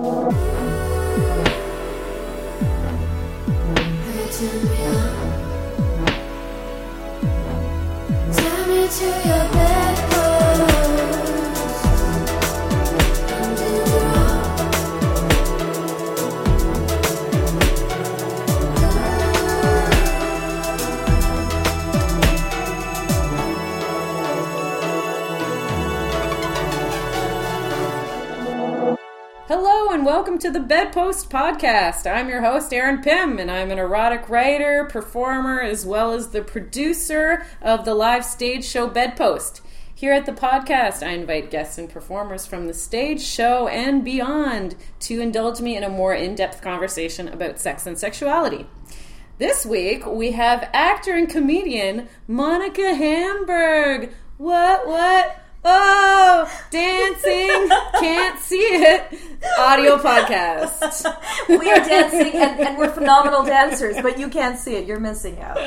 Hello and welcome to the Bedpost Podcast. I'm your host, Erin Pim, and I'm an erotic writer, performer, as well as the producer of the live stage show Bedpost. Here at the podcast, I invite guests and performers from the stage show and beyond to indulge me in a more in depth conversation about sex and sexuality. This week, we have actor and comedian Monica Hamburg. What, what? Oh, dancing, can't see it. Audio podcast. we are dancing and, and we're phenomenal dancers, but you can't see it. You're missing out.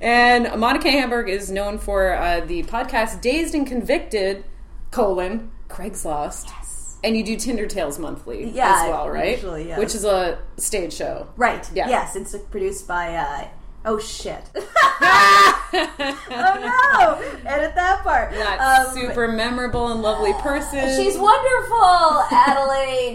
And Monica Hamburg is known for uh, the podcast Dazed and Convicted, colon, Craigslost. Yes And you do Tinder Tales monthly Yeah, as well, right? usually, yes. Which is a stage show. Right. Yeah. Yes, it's produced by. Uh, oh shit. oh no! Edit that part. That Um, super memorable and lovely person. She's wonderful, Adelaide.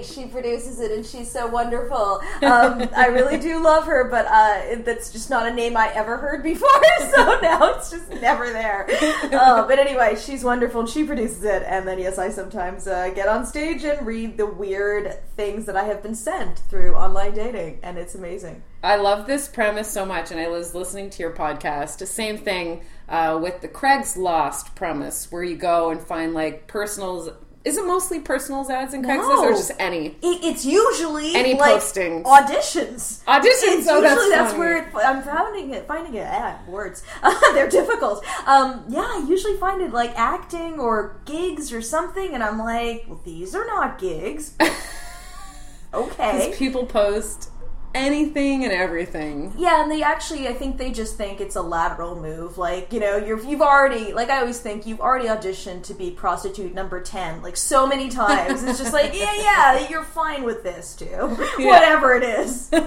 She produces it, and she's so wonderful. Um, I really do love her, but uh, that's just not a name I ever heard before. So now it's just never there. Uh, but anyway, she's wonderful, and she produces it. And then yes, I sometimes uh, get on stage and read the weird things that I have been sent through online dating, and it's amazing. I love this premise so much, and I was listening to your podcast. The same thing uh, with the Craigslost premise, where you go and find like personals. Is it mostly personals ads in Craigslist, or just any? It, it's usually Any like postings. auditions. Auditions, It's oh, that's usually that's, funny. where it, I'm finding it. Finding it. Ah, words. They're difficult. Um, yeah, I usually find it like acting or gigs or something, and I'm like, well, these are not gigs. okay. Because people post anything and everything. Yeah, and they actually, I think they just think it's a lateral move. Like, you know, you're, you've already, like I always think, you've already auditioned to be prostitute number 10, like so many times. It's just like, yeah, yeah, you're fine with this too. Whatever it is.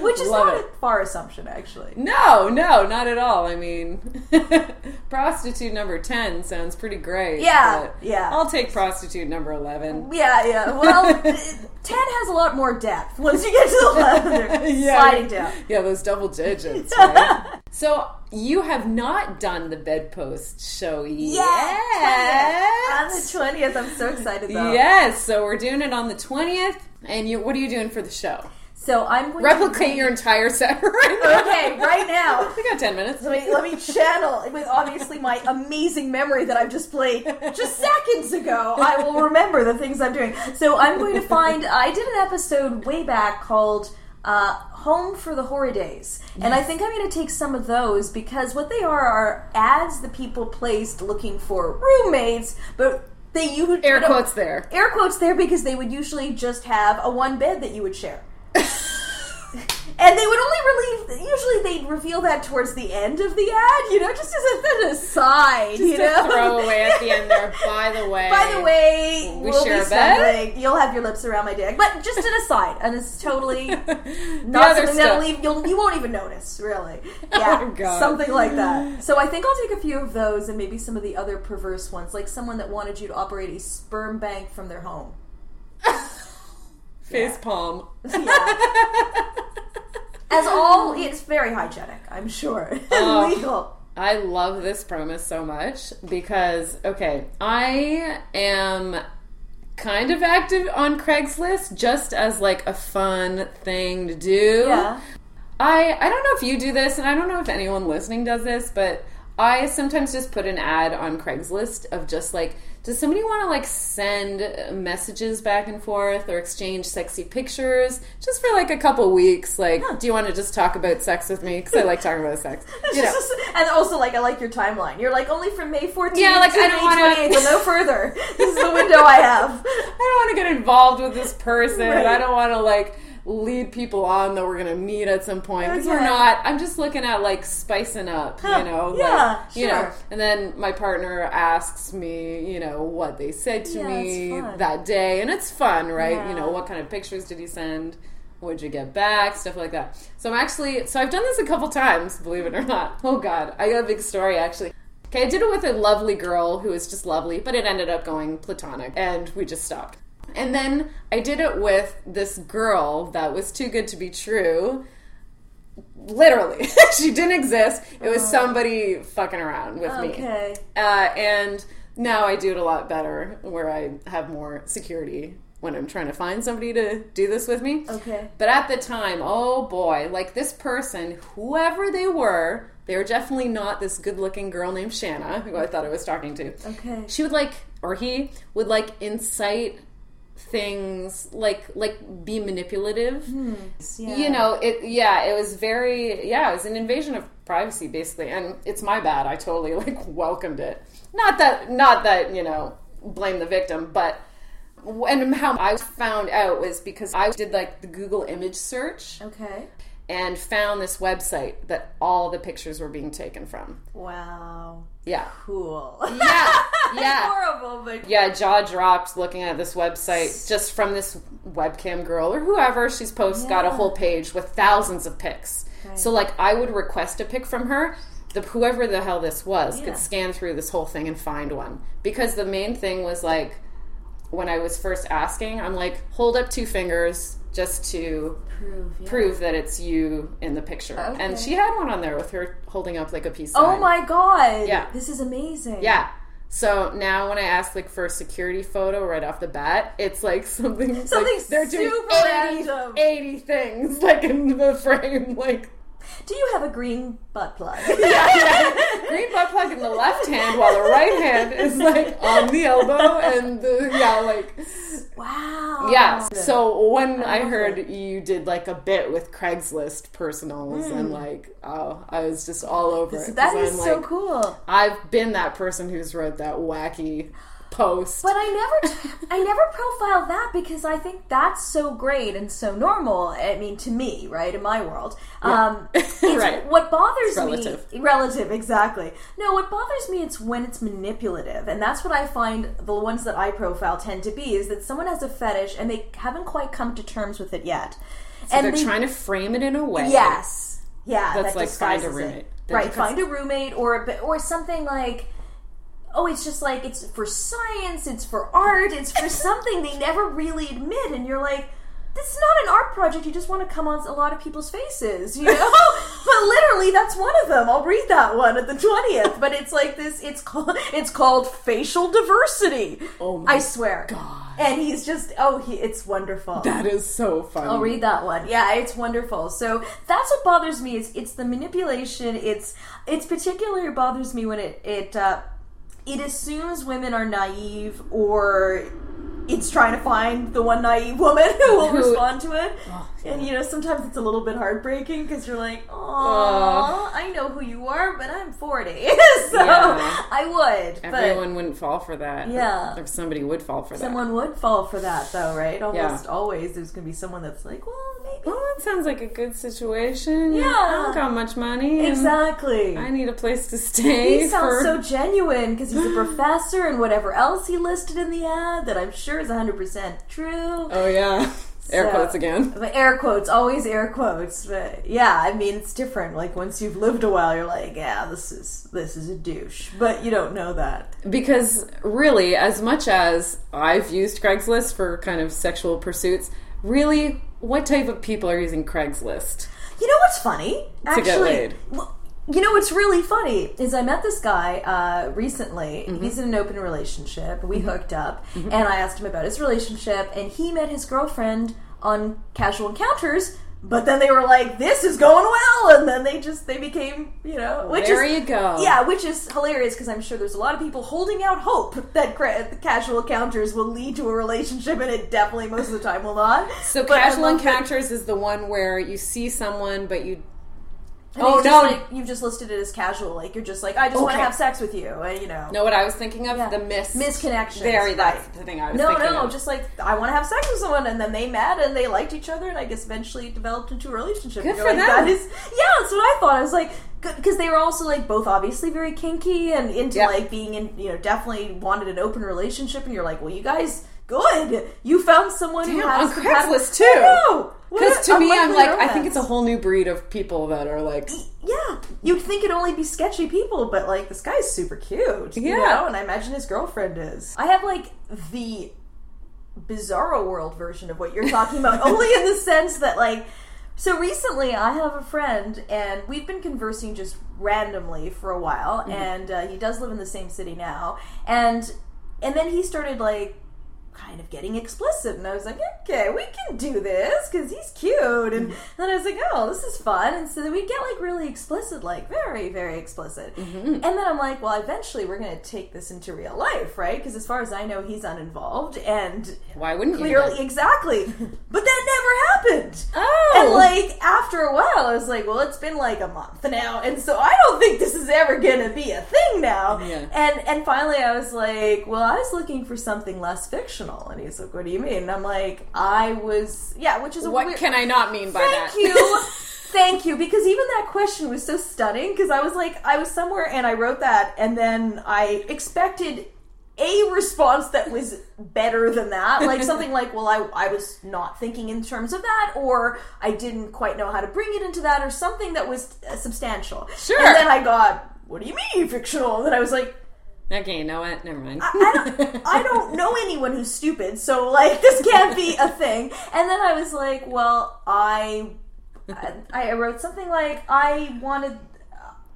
Which is Love not it. a far assumption, actually. No, no, not at all. I mean, prostitute number 10 sounds pretty great. Yeah, yeah. I'll take prostitute number 11. Yeah, yeah. Well, 10 has a lot more depth once you get to the 11. They're Yeah. sliding down. Yeah, those double digits, right? so, you have not done the bedpost show yet. On the 20th, I'm so excited though. Yes, so we're doing it on the 20th. And you, what are you doing for the show? So I'm going Replicate to. your entire set right now. Okay, right now. We got 10 minutes. Let me, let me channel with obviously my amazing memory that I've just played just seconds ago. I will remember the things I'm doing. So I'm going to find. I did an episode way back called uh, "Home for the Horror Days," and I think I'm going to take some of those because what they are are ads that people placed looking for roommates, but they use Air quotes there. air quotes there because they would usually just have a one bed that you would share. And they would only relieve usually they'd reveal that towards the end of the ad, you know, just as a, an aside, you know. a throwaway at the end there. By the way. By the way, We we'll share be a bed? You'll have your lips around my dick, but just an aside, and it's totally not something that'll leave. You'll, you won't even notice, really. Oh Yeah, God. something like that. So I think I'll take a few of those, and maybe some of the other perverse ones, like someone that wanted you to operate a sperm bank from their home. Face palm. As all, it's very hygienic, I'm sure. Oh. Legal. I love this premise so much because, okay, I am kind of active on Craigslist just as like a fun thing to do. Yeah. I I don't know if you do this and I don't know if anyone listening does this, but I sometimes just put an ad on Craigslist of just like does somebody want to like send messages back and forth or exchange sexy pictures just for like a couple weeks like do you want to just talk about sex with me cuz I like talking about sex. You know. and also, like, I like your timeline. You're like, only from May 14th Yeah, like, to I don't wanna- 28th, no further. This is the window I have. I don't want to get involved with this person. Right. I don't want to like lead people on that we're gonna meet at some point because we're not. I'm just looking at like spicing up, Huh, you know, yeah, like, you know. sure. And then my partner asks me, you know, what they said to Yeah, me that day, and it's fun, right? You know, what kind of pictures did he send? What'd you get back? Stuff like that. So I'm actually, so I've done this a couple times, believe it or not. Oh God, I got a big story actually. Okay, I did it with a lovely girl who was just lovely, but it ended up going platonic, and we just stopped. And then I did it with this girl that was too good to be true. Literally, she didn't exist. It was somebody fucking around with me. Okay. Uh, and now I do it a lot better, where I have more security when I'm trying to find somebody to do this with me. Okay. But at the time, oh boy, like this person, whoever they were, they were definitely not this good looking girl named Shanna, who I thought I was talking to. Okay. She would like, or he would like incite things like like be manipulative hmm. Yeah. you know it yeah it was very yeah it was an invasion of privacy basically and it's my bad i totally like welcomed it not that not that you know blame the victim but and how i found out was because i did like the google image search Okay. and found this website that all the pictures were being taken from Wow. yeah Cool. yeah yeah Horrible, but yeah, jaw dropped looking at this website just from this webcam girl or whoever. She's post got a whole page with thousands of pics. So like I would request a pic from her. The whoever the hell this was Yeah. could scan through this whole thing and find one. Because the main thing was like when I was first asking, I'm like, hold up two fingers just to prove. Yeah. prove that it's you in the picture. And she had one on there with her holding up like a peace oh Sign. Oh my god. Yeah. This is amazing. Yeah. So now when I ask like for a security photo right off the bat, it's like something Something like, they're doing 80, 80 things like in the frame like Do you have a green butt plug? yeah, yeah. green butt plug in the left hand while the right hand is like on the elbow and the yeah like wow. yeah. So when I, love heard you did like a bit with Craigslist personals and like oh I was just all over it. Mm. That is I'm so like, cool. I've been that person who's wrote that wacky post. But I never, I never profile that because I think that's so great and so normal. I mean, to me, right in my world, um, it's, Right. What bothers relative. me, relative, exactly. No, what bothers me, it's when it's manipulative, and that's what I find the ones that I profile tend to be is that someone has a fetish and they haven't quite come to terms with it yet, So and they're they, trying to frame it in a way. Yes. Yeah, That's that like find a roommate. Right, find a roommate or a or something like oh, it's just like it's for science, it's for art, it's for something they never really admit and you're like this is not an art project. You just want to come on a lot of people's faces, you know. but literally, that's one of them. I'll read that one at the twentieth. But it's like this. It's called. It's called facial diversity. Oh my I swear. God. And he's just. Oh, he. It's wonderful. That is so funny. I'll read that one. Yeah, it's wonderful. So that's what bothers me. Is it's the manipulation. It's it's particularly bothers me when it it uh, it assumes women are naive or it's trying to find the one naive woman who will Who- respond to it. Oh, And you know, sometimes it's a little bit heartbreaking because you're like, "Oh, I know who you are, but I'm 40, so Yeah. I would." But Everyone wouldn't fall for that. Yeah. If somebody would fall for that. someone would fall for that, though, right? Almost always, there's going to be someone that's like, "Well, maybe." Well, that sounds like a good situation. Yeah. I don't got much money. Exactly. I need a place to stay. He sounds for... so genuine because he's a professor and whatever else he listed in the ad that I'm sure is 100% true. Oh yeah. Air So- quotes again. But air quotes, always air quotes. But yeah, I mean it's different. Like once you've lived a while, you're like, yeah, this is this is a douche. But you don't know that. Because really, as much as I've used Craigslist for kind of sexual pursuits, really, what type of people are using Craigslist? You know what's funny? To get laid. well, you know what's really funny is I met this guy uh, recently. Mm-hmm. He's in an open relationship. We hooked up, and I asked him about his relationship, and he met his girlfriend on casual encounters. But then they were like, "This is going well," and then they just they became, you know, which there is you go. yeah, which is hilarious because I'm sure there's a lot of people holding out hope that cra- casual encounters will lead to a relationship, and it definitely most of the time will not. So But casual encounters is the one where you see someone, but you And Oh, no. like you've just listed it as casual. Like you're just like, I just want to have sex with you, and you know. Know what I was thinking of? Yeah. The miss Misconnections, Very, that's right. the thing I was No, thinking no, of. just like I want to have sex with someone, and then they met and they liked each other, and I guess eventually developed into a relationship. Good for like, them. That is, yeah, that's what I thought. I was like, because they were also like both obviously very kinky and into Yeah. like being in, you know, definitely wanted an open relationship, and you're like, well, you guys, good, you found someone who Damn, has on Craigslist, too. Because to me, I'm like, I think it's a whole new breed of people that are like, Yeah, you'd think it'd only be sketchy people, but like this guy's super cute. You Yeah. know, and I imagine his girlfriend is. I have like the bizarro world version of what you're talking about, only in the sense that like. So recently, I have a friend, and we've been conversing just randomly for a while. Mm-hmm. And uh, he does live in the same city now, and and then he started like kind of getting explicit and I was like, okay, we can do this because he's cute and mm-hmm. then I was like, oh, this is fun and so then we get like really explicit, like very, very explicit. Mm-hmm. And then I'm like, well, eventually we're going to take this into real life, right? Because as far as I know, he's uninvolved and why wouldn't clearly, exactly, but happened. Oh. And like after a while, I was like, well, it's been like a month now, and so I don't think this is ever gonna be a thing now. Yeah. And and finally, I was like, well, I was looking for something less fictional, and he's like, what do you mean? And I'm like, I was, yeah, which is a what weird- can I not mean by that? Thank you. Thank you, because even that question was so stunning. Because I was like, I was somewhere and I wrote that, and then I expected a response that was better than that, like something like, "Well, I, I was not thinking in terms of that," or "I didn't quite know how to bring it into that," or something that was uh, substantial. Sure. And then I got, "What do you mean fictional?" And then I was like, okay, you know what? Never mind. I, I, don't, I don't know anyone who's stupid, so like this can't be a thing. And then I was like, well, I, I, I wrote something like I wanted.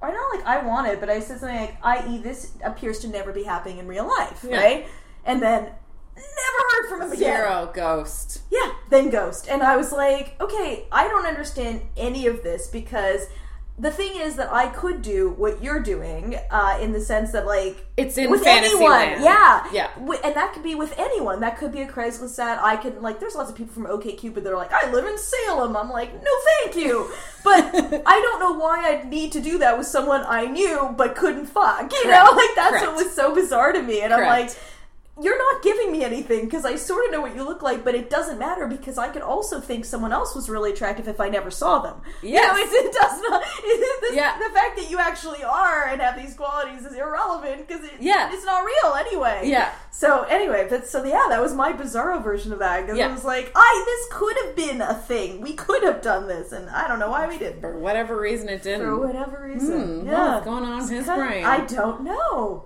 I not like I wanted, but I said something like, "I.e., this appears to never be happening in real life, Yeah. right?" And then never heard from him again. Zero ghost. Yeah, then Ghost. And I was like, okay, I don't understand any of this because the thing is that I could do what you're doing uh, in the sense that, like, It's in with fantasy anyone. land. Yeah. Yeah. And that could be with anyone. That could be a Craigslist ad. I could, like, there's lots of people from OKCupid that are like, I live in Salem. I'm like, no, thank you. But I don't know why I'd need to do that with someone I knew but couldn't fuck. You Correct. know, like, that's Correct. what was so bizarre to me. And I'm like, you're not giving me anything because I sort of know what you look like, but it doesn't matter because I could also think someone else was really attractive if I never saw them. You know, it, does not. It, the, Yeah. the fact that you actually are and have these qualities is irrelevant because it, Yeah. it's not real anyway. Yeah. So anyway, but so yeah, that was my bizarro version of that because Yeah. it was like, I this could have been a thing. We could have done this, and I don't know why we didn't. For whatever reason, it didn't. For whatever reason, Hmm, yeah. what's going on in his brain? I don't know.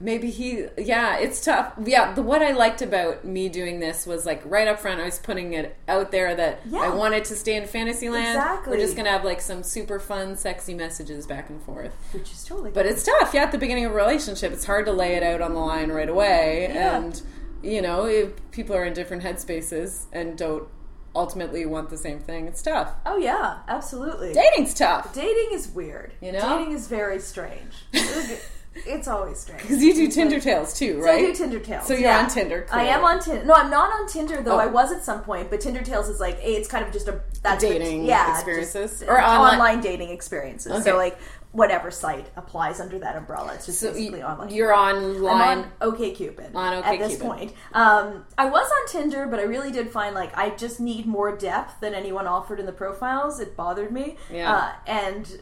Maybe he, yeah, it's tough. Yeah, the, what I liked about me doing this was like right up front, I was putting it out there that Yeah. I wanted to stay in Fantasyland. Exactly. We're just gonna have like some super fun, sexy messages back and forth. Which is totally. But it's tough. Yeah, at the beginning of a relationship, it's hard to lay it out on the line right away. Yeah. And you know, if people are in different headspaces and don't ultimately want the same thing, it's tough. oh yeah, absolutely. Dating's tough Dating is weird. You know? dating is very strange. It's always strange. because you do Tinder Tales too, So right? I do Tinder Tales. So you're yeah. on Tinder. I am on Tinder. No, I'm not on Tinder though. Oh. I was at some point, but Tinder Tales is like it's kind of just a that's Dating yeah, experiences? Or online- online dating experiences. Okay. So like whatever site applies under that umbrella. It's just So basically you, online. you're online. I'm on OKCupid On at this OkCupid. point. Um, I was on Tinder, but I really did find like I just need more depth than anyone offered in the profiles. It bothered me. Yeah. Uh, and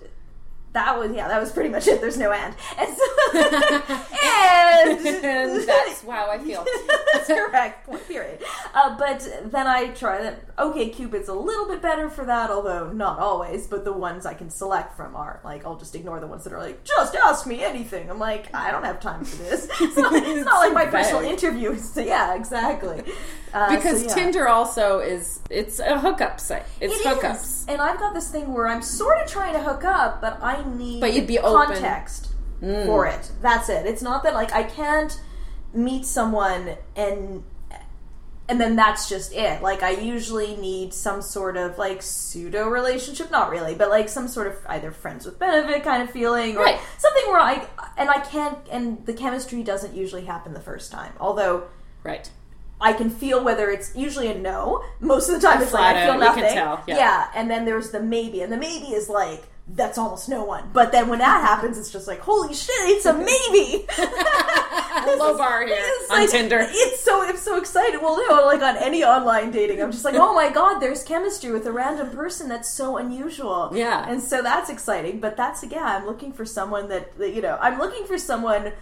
that was yeah, that was pretty much it. There's no end. And so and, and that's how I feel. that's correct. Point period. Uh, but then I try that. OkCupid's a little bit better for that, although not always. But the ones I can select from are like I'll just ignore the ones that are like just ask me anything. I'm like I don't have time for this. It's not, it's not like my so personal interview. So yeah, exactly. Uh, because so, yeah. Tinder also is it's a hookup site. It's It hookups. is. And I've got this thing where I'm sort of trying to hook up, but I need But you'd be open. Context for it. That's it. It's not that like I can't meet someone and and then that's just it. Like I usually need some sort of like pseudo relationship, not really, but like some sort of either friends with benefit kind of feeling or Right. something where I and I can't and the chemistry doesn't usually happen the first time. Although Right. I can feel whether it's usually a no. Most of the time, it's like I feel nothing. tell, yeah. and then there's the maybe, and the maybe is like that's almost no one. But then when that happens, it's just like, holy shit, it's a maybe. Low bar here on like- Tinder. It's so I'm so excited. Well, no, like on any online dating, I'm just like, oh my god, there's chemistry with a random person. That's so unusual. Yeah. and so that's exciting. But that's again, I'm looking for someone that, that you know, I'm looking for someone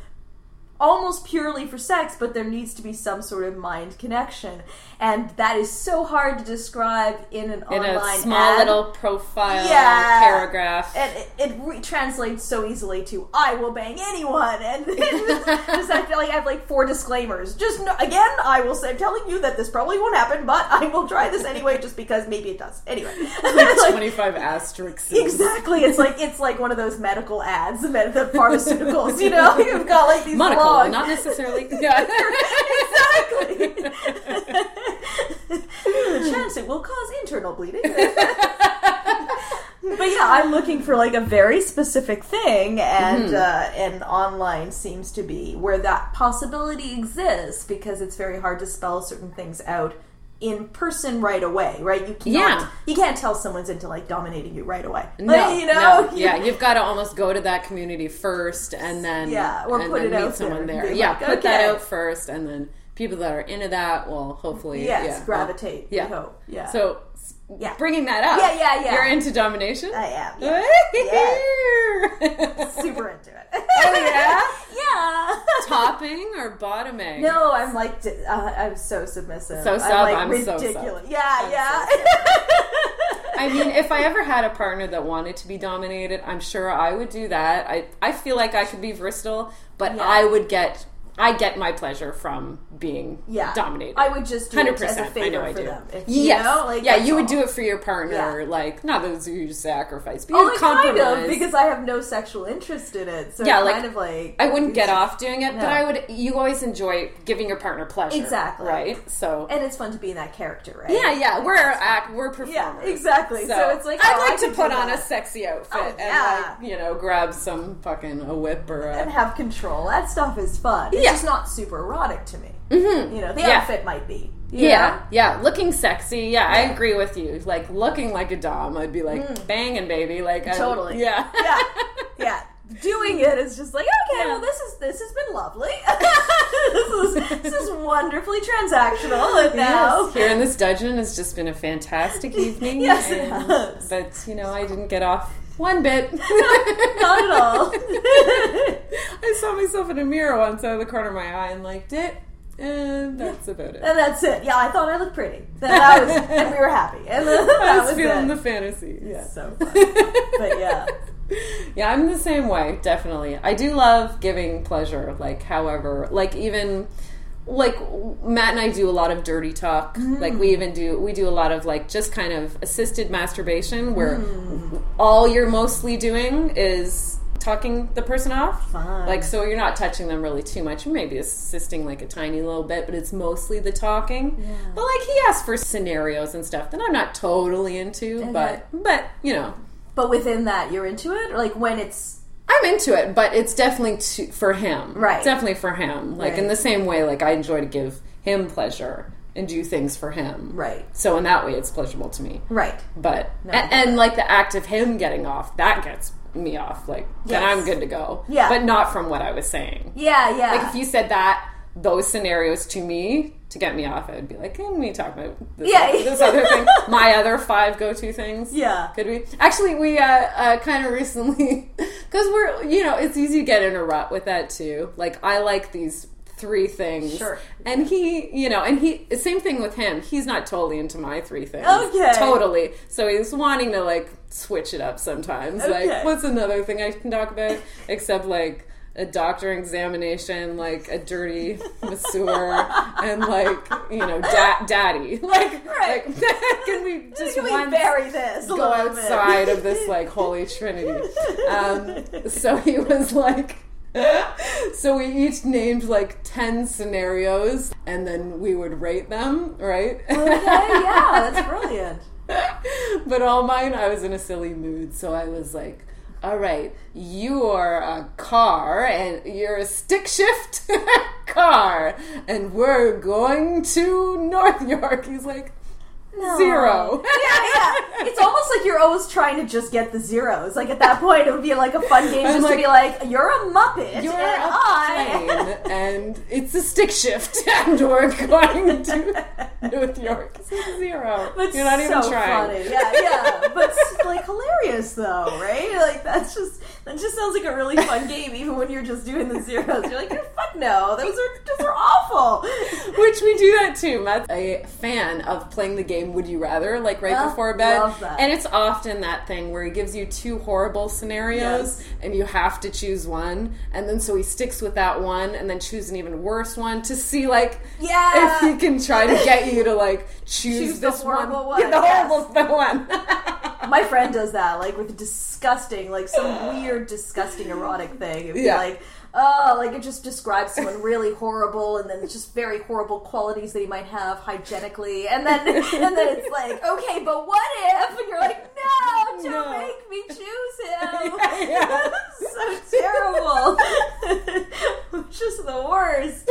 almost purely for sex, but there needs to be some sort of mind connection, and that is so hard to describe in an In online a small ad. little profile Yeah. paragraph. And it, it re- translates so easily to "I will bang anyone," and just, I feel like I have like four disclaimers. Just no, again, I will say, I'm telling you that this probably won't happen, but I will try this anyway, just because maybe it does. Anyway, Like, 25 asterisks. exactly, it's like it's like one of those medical ads, the, the pharmaceuticals. You know, you've got like these Monocle, long, not necessarily. Yeah. exactly. the chance it will cause internal bleeding. but yeah, I'm looking for like a very specific thing, and Mm-hmm. uh, and online seems to be where that possibility exists because it's very hard to spell certain things out in person right away, right? You can't Yeah. you can't tell someone's into like dominating you right away. No, Like, you know, no. yeah, you've got to almost go to that community first, and then Yeah, or and put then it meet out someone there there. Yeah, like, put that out first, and then people that are into that will hopefully yes, yeah, gravitate. Yeah. we hope. Yeah. So Yeah. bringing that up, Yeah, yeah, yeah. You're into domination. I am. Yeah. super into it. Oh, yeah? yeah. Topping or bottoming? No, I'm like uh, I'm so submissive. So sub, I'm, like, I'm so sub. ridiculous. Yeah, I'm yeah. I mean, if I ever had a partner that wanted to be dominated, I'm sure I would do that. I I feel like I could be versatile, but Yeah. I would get I get my pleasure from being yeah, dominated. I would just do it Hundred as a favor I know I do. them. If, yes. You know, like, yeah, you would all. do it for your partner. Yeah. Like not that it's oh, a huge sacrifice, but you kind of because I have no sexual interest in it. So Yeah, yeah, like, kind of like I wouldn't get off doing it, but I would. You always enjoy giving your partner pleasure, Exactly. right? So and it's fun to be in that character, right? yeah, yeah, we're act, we're performers. Yeah, exactly. So, it's like I'd oh, I like to put on that. a sexy outfit Oh, and yeah. like you know grab some fucking a whip or and have control. That stuff is fun. It's Yeah. just not super erotic to me. Mm-hmm. You know, the Yeah. outfit might be. yeah know? yeah looking sexy. Yeah, I agree with you. Like looking like a dom, I'd be like banging baby. Like I- Mm. Totally. yeah yeah, yeah. Doing it is just like okay. Yeah. Well, this is this has been lovely. this is this is wonderfully transactional, and now Yes, here in this dungeon has just been a fantastic evening. Yes, it and- has. But you know, I didn't get off one bit. not at all. I saw myself in a mirror once out of the corner of my eye and liked it, and that's about it. and that's it. Yeah, I thought I looked pretty. That was, and we were happy. And I was, was feeling it. the fantasy. Yeah. so fun. But yeah. yeah, I'm the same way, definitely. I do love giving pleasure, like, however, like, even. Like Matt and I do a lot of dirty talk. Mm. Like we even do we do a lot of like just kind of assisted masturbation where Mm. all you're mostly doing is talking the person off. Fun. Like so you're not touching them really too much, maybe assisting like a tiny little bit, but it's mostly the talking. Yeah. But like he asks for scenarios and stuff that I'm not totally into, Okay. but but you know, But within that, you're into it, or like when it's I'm into it, but it's definitely to, for him. Right. It's definitely for him. Like in the same way, like I enjoy to give him pleasure and do things for him. right, So in that way, it's pleasurable to me. right. But No, and, and like the act of him getting off, that gets me off. Like then I'm good to go. Yeah. But not from what I was saying. Yeah, yeah. Like if you said that those scenarios to me to get me off, I would be like, "Can we talk about this, Yeah. this other thing? My other five go-to things." Yeah. could we? Actually, we uh, uh, kind of recently because we're you know it's easy to get in a rut with that too. Like I like these three things, Sure. and he you know and he same thing with him. He's not totally into my three things. Okay. totally. So he's wanting to like switch it up sometimes. Okay. Like what's another thing I can talk about except like a doctor examination, like a dirty masseur, and like you know, da- daddy. Like, Right. like can we just Can we bury this? go outside of this like holy trinity? Um, so he was like. So we each named like 10 scenarios and then we would rate them, right? Okay, yeah, that's brilliant. but all mine, I was in a silly mood. So I was like, all right, you are a car and you're a stick shift car and we're going to North York. He's like, No. Zero. yeah, yeah. It's almost like you're always trying to just get the zeros. Like at that point, it would be like a fun game just like, to be like, "You're a muppet, You're and a plane, and it's a stick shift, and we're going to New York. It's zero. But You're not even trying. Funny. Yeah, yeah. But like hilarious though, right? Like that's just that just sounds like a really fun game, even when you're just doing the zeros. You're like, fuck no, those are those are awful. Which we do that too. Matt's a fan of playing the game Would You Rather, like right Oh, before bed. love that. And it's often that thing where he gives you two horrible scenarios Yes. and you have to choose one. And then so he sticks with that one and then choose an even worse one to see like Yeah. if he can try to get you to like choose, Choose the this horrible one. one, Yeah, the yes. horrible the one. My friend does that, like with disgusting, like some weird, disgusting erotic thing. It'd be Yeah. like, oh, like it just describes someone really horrible, and then it's just very horrible qualities that he might have hygienically, and then and then it's like, okay, but what if? And you're like, no, don't No. make me choose him. Yeah. so terrible. just the worst.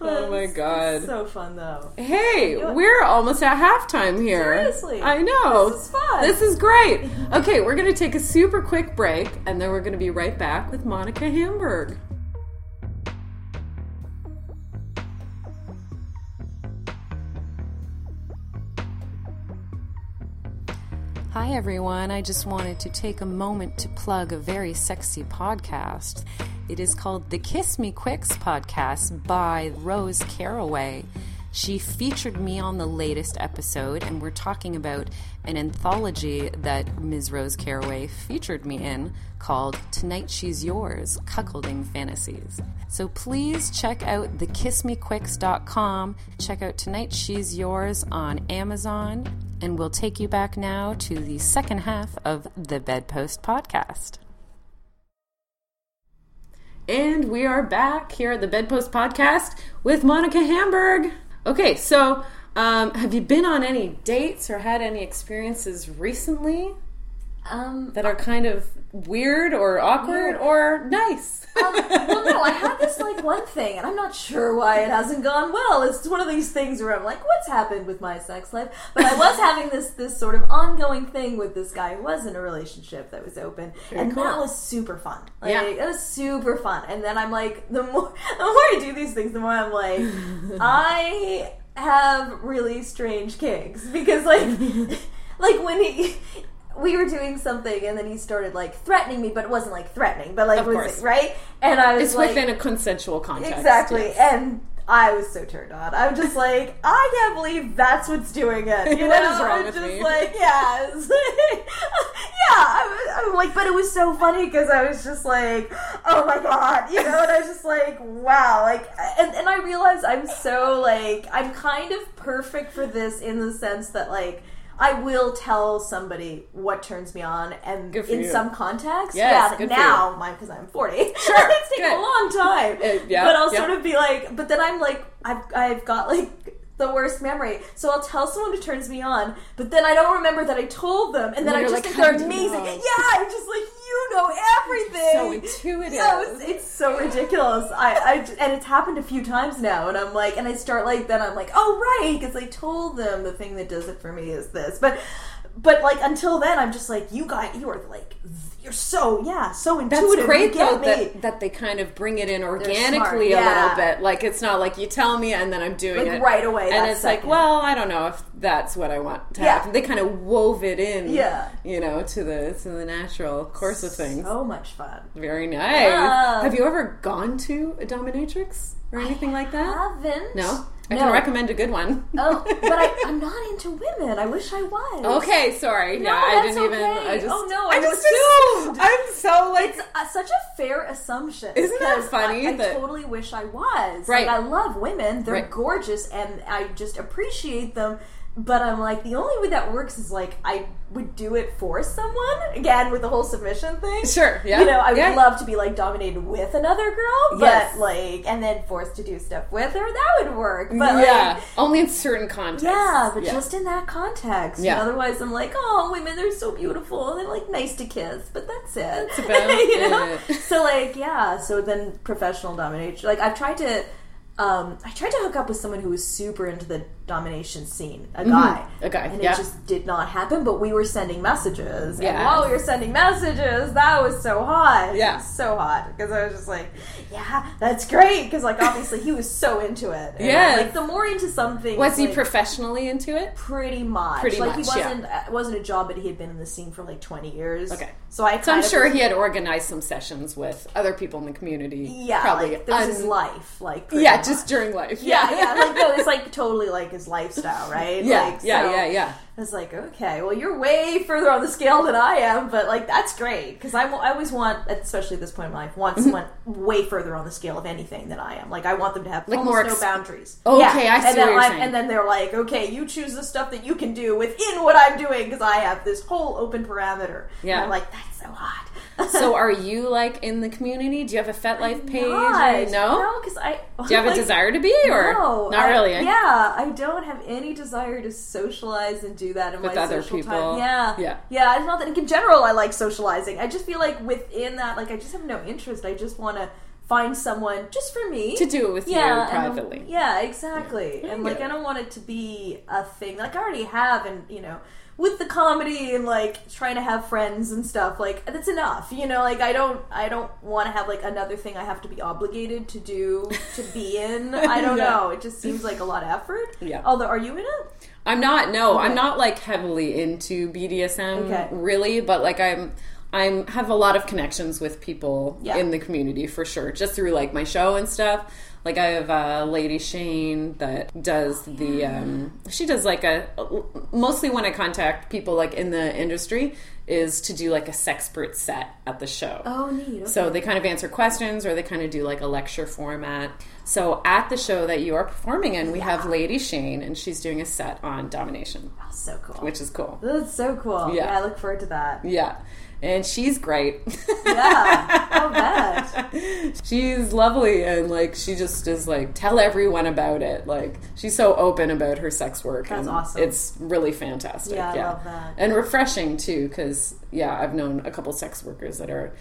Oh my God. so fun though. Hey, we're almost at halftime here. Seriously. I know. This is fun. This is great. Okay, we're going to take a super quick break and then we're going to be right back with Monica Hamburg. Hi, everyone. I just wanted to take a moment to plug a very sexy podcast. It is called the Kiss Me Quicks podcast by Rose Caraway. She featured me on the latest episode, and we're talking about an anthology that Ms. Rose Caraway featured me in called Tonight She's Yours Cuckolding Fantasies. So please check out thekissmequicks.com, check out Tonight She's Yours on Amazon, and we'll take you back now to the second half of the Bedpost podcast. And we are back here at the Bedpost Podcast with Monica Hamburg. Okay, so um, have you been on any dates or had any experiences recently Um, that are kind of weird or awkward Weird. or nice? um, well, no, I had this like one thing, and I'm not sure why it hasn't gone well. It's one of these things where I'm like, what's happened with my sex life? But I was having this this sort of ongoing thing with this guy who was in a relationship that was open, and cool. that was super fun. Like, Yeah. it was super fun. And then I'm like, the more the more I do these things, the more I'm like, I have really strange kinks because like like when he we were doing something and then he started like threatening me, but it wasn't like threatening, but like Of was course. right. And I was It's like, within a consensual context. exactly, yes. and I was so turned on. I'm just like, I can't believe that's what's doing it. You What know? is wrong I'm with just me? like, yeah, like- yeah. I was, I'm like, but it was so funny because I was just like, oh my god, you know, and I was just like, wow, like, and and I realized I'm so like, I'm kind of perfect for this in the sense that like. I will tell somebody what turns me on, and in you. some context, Yes, yeah. now, mine because I'm 40. Sure, it's taken a long time. Uh, yeah, but I'll yeah. sort of be like, but then I'm like, I've I've got like the worst memory, so I'll tell someone who turns me on, but then I don't remember that I told them, and then And I just like, think they're amazing. Yeah, I'm just like, you know everything. So intuitive. It's, it's so ridiculous. I, I and it's happened a few times now, and I'm like, and I start like, then I'm like, oh right, because I told them the thing that does it for me is this, but. But like until then, I'm just like you got You are like you're so yeah, so intuitive. That's great though that, that they kind of bring it in organically a little bit. Like it's not like you tell me and then I'm doing Like, it right away, And it's like, well, I don't know if that's what I want to Yeah. happen. They kind of wove it in, Yeah. you know, to the to the natural course of things. So much fun. Very nice. Yeah. Have you ever gone to a dominatrix or anything like that? Haven't. No. I No. can recommend a good one. Oh, but I, I'm not into women. I wish I was. Okay, sorry. No, yeah, I didn't even. I just. Oh, no, I I just assumed. I'm so like. It's uh, such a fair assumption. Isn't that funny I, I that- totally wish I was. Right. Like, I love women. They're Right. gorgeous, and I just appreciate them. But I'm like, the only way that works is like I would do it for someone again with the whole submission thing. Sure, yeah, You know, I would yeah. love to be like dominated with another girl, but Yes. like, and then forced to do stuff with her. That would work. But like, yeah, only in certain contexts. yeah, but just in that context. Yeah. Otherwise, I'm like, oh, women, they're so beautiful. and They're like nice to kiss, but that's it. That's about you know? it. So like, yeah. So then professional domination. Like I've tried to. Um, I tried to hook up with someone who was super into the domination scene, a guy. A guy, And yeah. it just did not happen, but we were sending messages. And Yeah. while we were sending messages, that was so hot. Yeah. So hot. Because I was just like, yeah, that's great. Because, like, obviously he was so into it. Yeah. Like, the more into something. Was he like, professionally into it? Pretty much. Pretty like, much, he wasn't, it wasn't a job, but he had been in the scene for like 20 years. Okay. So I So I'm sure was- he had organized some sessions with other people in the community. Yeah, probably. like, that was his life. Like, Yeah. just during life. Yeah, yeah, like no, it's like totally like his lifestyle, right? Yeah, like, yeah, so yeah, yeah. I was like, okay, well, you're way further on the scale than I am, but like that's great because I, I always want, especially at this point in my life, want Mm-hmm. someone way further on the scale of anything than I am. Like I want them to have Like more no boundaries. Okay, yeah. I see and then what you're I'm- saying. And then they're like, okay, you choose the stuff that you can do within what I'm doing because I have this whole open parameter. Yeah. and I'm like, that's so hot. So are you like in the community? Do you have a FetLife page? Not. no? no, because I Do you oh have a desire to be or no, not I- really? Yeah, I don't have any desire to socialize and do that in With my other social people. time. Yeah, Yeah. yeah. It's not that in general I like socializing. I just feel like within that, like I just have no interest. I just want to find someone just for me To do it with yeah, you and, privately. yeah, exactly. Yeah, And like I don't want it to be a thing. Like I already have, and you know. With the comedy and like trying to have friends and stuff, like that's enough, you know. Like I don't, I don't want to have like another thing I have to be obligated to do to be in. I don't Yeah. know. It just seems like a lot of effort. Yeah. Although, are you in it? I'm not. No, Okay. I'm not like heavily into BDSM Okay. really, but like I'm. I'm have a lot of connections with people Yeah. in the community for sure, just through like my show and stuff. Like I have uh, Lady Shane that does the. Um, she does like a mostly when I contact people like in the industry is to do like a sexpert set at the show. Oh, neat. Okay. So they kind of answer questions or they kind of do like a lecture format. So at the show that you are performing in, we have Lady Shane and she's doing a set on domination, Oh, so cool. which is cool. That's so cool. Yeah. Yeah. I look forward to that. Yeah. And she's great. Yeah, I'll bet. she's lovely and like she just is like tell everyone about it. Like she's so open about her sex work. That's and awesome. It's really fantastic. Yeah, I love that. And refreshing too cuz yeah, I've known a couple sex workers that are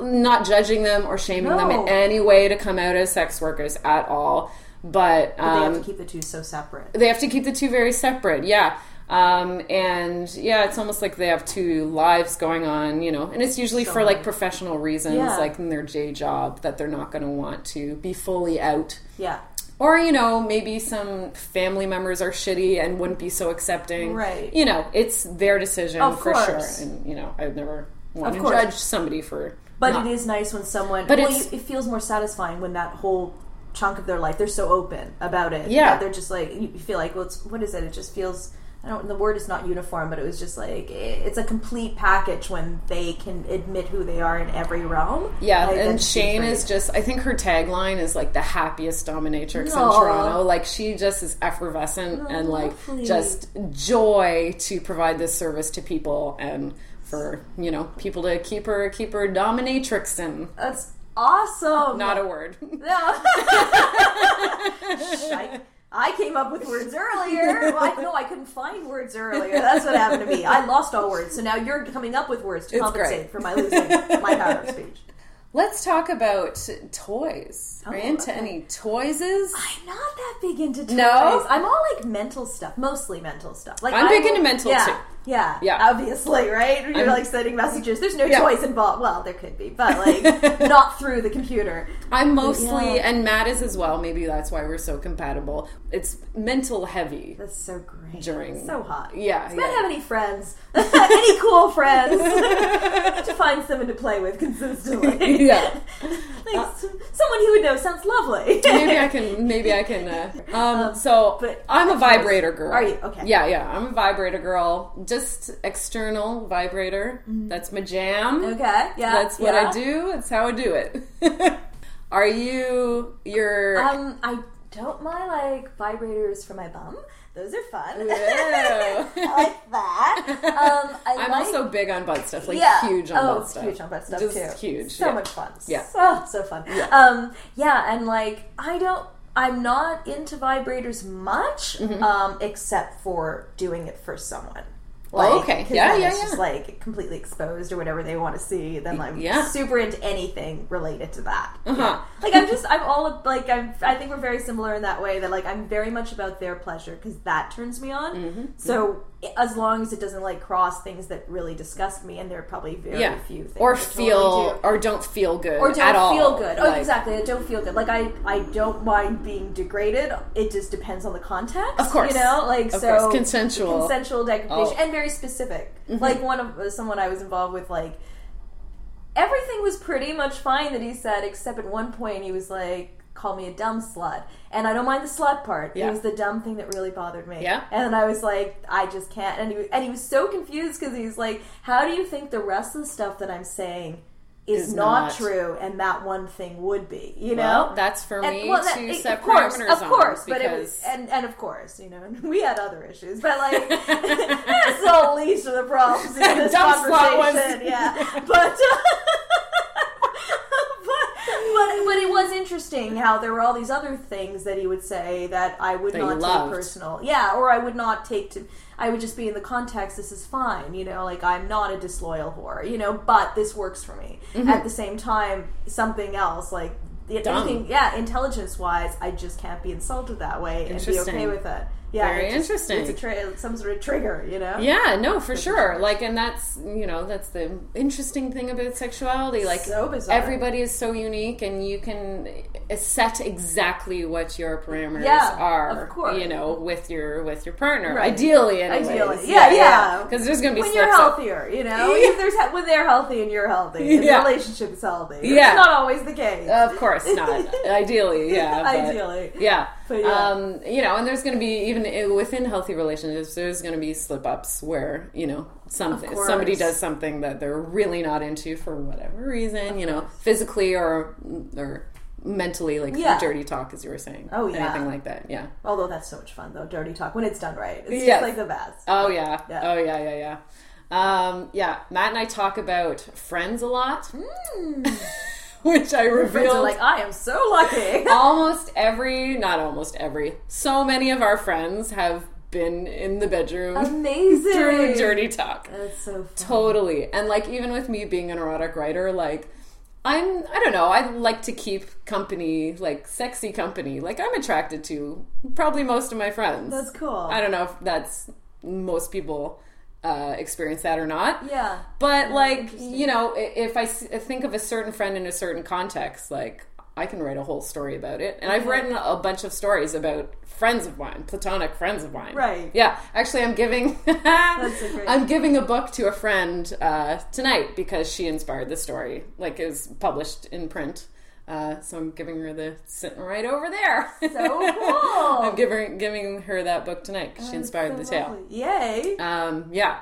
not judging them or shaming them in any way to come out as sex workers at all. But, But um, they have to keep the two so separate. they have to keep the two very separate yeah um, and yeah it's almost like they have two lives going on you know and it's usually So for like professional reasons Yeah. like in their day job that they're not going to want to be fully out Yeah. or you know maybe some family members are shitty and wouldn't be so accepting Right. you know it's their decision Of for course. sure and you know I've never want to judge somebody for But not- it is nice when someone. But well, you, it feels more satisfying when that whole chunk of their life they're so open about it. Yeah. they're just like you feel like well, it's what is it? It just feels. I don't. The word is not uniform, but it was just like eh, it's a complete package when they can admit who they are in every realm. Yeah, Like, and Shane is just, I think her tagline is like the happiest dominatrix in Toronto. Like, she just is effervescent and like Lovely. just joy to provide this service to people and for, you know, people to keep her, keep her dominatrix in. That's awesome. Not a word. No. I, came up with words earlier. Well, I, no, I couldn't find words earlier. That's what happened to me. I lost all words, so now you're coming up with words to It's compensate great. for my losing my power of speech. Let's talk about toys. Are you Oh, into okay. any toyses? I'm not that big into toys. No? I'm all like mental stuff, mostly mental stuff. Like I'm I big into mental, yeah, too. Yeah, Yeah. obviously, right? You're I'm- like sending messages. There's no Yeah. toys involved. Well, there could be, but like not through the computer. I'm mostly, Yeah. and Matt is as well. Maybe that's why we're so compatible. It's mental heavy. That's so great. During- so hot. Yeah, Matt yeah. have any friends? any cool friends? to find someone to play with consistently. Yeah. like, s- someone he would know sounds lovely. maybe I can. Maybe I can. Uh, um, so but- I'm a vibrator girl. Are you? Okay. Yeah, yeah. I'm a vibrator girl. Just external vibrator. That's my jam. Mm-hmm. Okay. Yeah. That's what yeah. I do. That's how I do it. Are you? You're. Um, I don't mind like vibrators for my bum. Those are fun. I like that. Um, I I'm like, also big on butt stuff. Like yeah. huge on oh, butt stuff. Huge on butt stuff Just too. huge. So yeah. much fun. Yeah. So, so fun. Um, yeah, and like I don't. I'm not into vibrators much, Mm-hmm. um, except for doing it for someone. Like, Okay. 'cause Yeah, yeah, yeah. just like completely exposed or whatever they want to see. Then I'm Yeah. super into anything related to that. Uh-huh. Yeah. Like I'm just I'm all like I'm I think we're very similar in that way that like I'm very much about their pleasure because that turns me on. Mm-hmm. So as long as it doesn't like cross things that really disgust me, and there are probably very yeah. few things Or feel or don't feel good or don't at all. feel good. Oh, exactly. I don't feel good. Like I, I don't mind being degraded. It just depends on the context. Of course. you know, like Of so course. Consensual. consensual degradation, Oh. Mm-hmm. and very specific. Like one of someone I was involved with, like everything was pretty much fine that he said, except at one point he was like. Call me a dumb slut, and I don't mind the slut part. Yeah. It was the dumb thing that really bothered me. Yeah. and I was like, I just can't. And he and he was so confused because he's like, How do you think the rest of the stuff that I'm saying is, Is not, not. true, and that one thing would be? You Well, know, that's for and, me well, that- to set of course, parameters of on, course, but it was, and and of course, you know, we had other issues, but like that's the least of the problems in this Dumb conversation. Yeah, but. Uh, But, but it was interesting how there were all these other things that he would say that I would That you not loved. take personal. Yeah, or I would not take to. I would just be in the context. This is fine, you know. Like I'm not a disloyal whore, you know. But this works for me. At the same time, something else like the- Mm-hmm. Dumb. anything, yeah, intelligence wise, I just can't be insulted that way and be Interesting. okay with it. Yeah, Very just- interesting. It's a tra- some sort of trigger, you know. Yeah, no, for sure. Like, and that's you know that's the interesting thing about sexuality. Like, So bizarre. everybody is so unique, and you can set exactly what your parameters Yeah, are. of course. You know, with your with your partner, Right. ideally, anyways. Ideally. Yeah, yeah. Because there's gonna be When you're slips up. healthier, you know, if there's when they're healthy and you're healthy, and Yeah. the relationship is healthy. Yeah. it's not always the case. Of course not. Ideally, yeah. but- Ideally. Yeah. But yeah. Um, you know, and there's going to be even within healthy relationships, there's going to be slip ups where you know something somebody does something that they're really not into for whatever reason, you know, physically or or mentally, like Yeah. dirty talk, as you were saying. Oh, yeah. anything like that. Yeah. Although that's so much fun though, dirty talk when it's done right. It's Yes. just like the best. Oh yeah. Yeah. Oh yeah. Yeah. Yeah. Um, yeah, Matt and I talk about friends a lot, which I revealed like, I am so lucky. almost every, not almost every, so many of our friends have been in the bedroom Amazing. through dirty talk. That's so fun. Totally. And like even with me being an erotic writer, like I'm I don't know, I like to keep company, like sexy company. Like I'm attracted to probably most of my friends. That's cool. I don't know if that's most people uh, experience that or not. Yeah. But like you know, if I think of a certain friend in a certain context, like I can write a whole story about it, and I've written a bunch of stories about friends of mine, platonic friends of mine. Right. Yeah. Actually, I'm giving. I'm giving a book to a friend uh, tonight because she inspired the story. Like it was published in print. Uh, so I'm giving her the sitting right over there. So cool. I'm giving giving her that book tonight 'cause she inspired That's the tale. lovely. Yay. Um, yeah,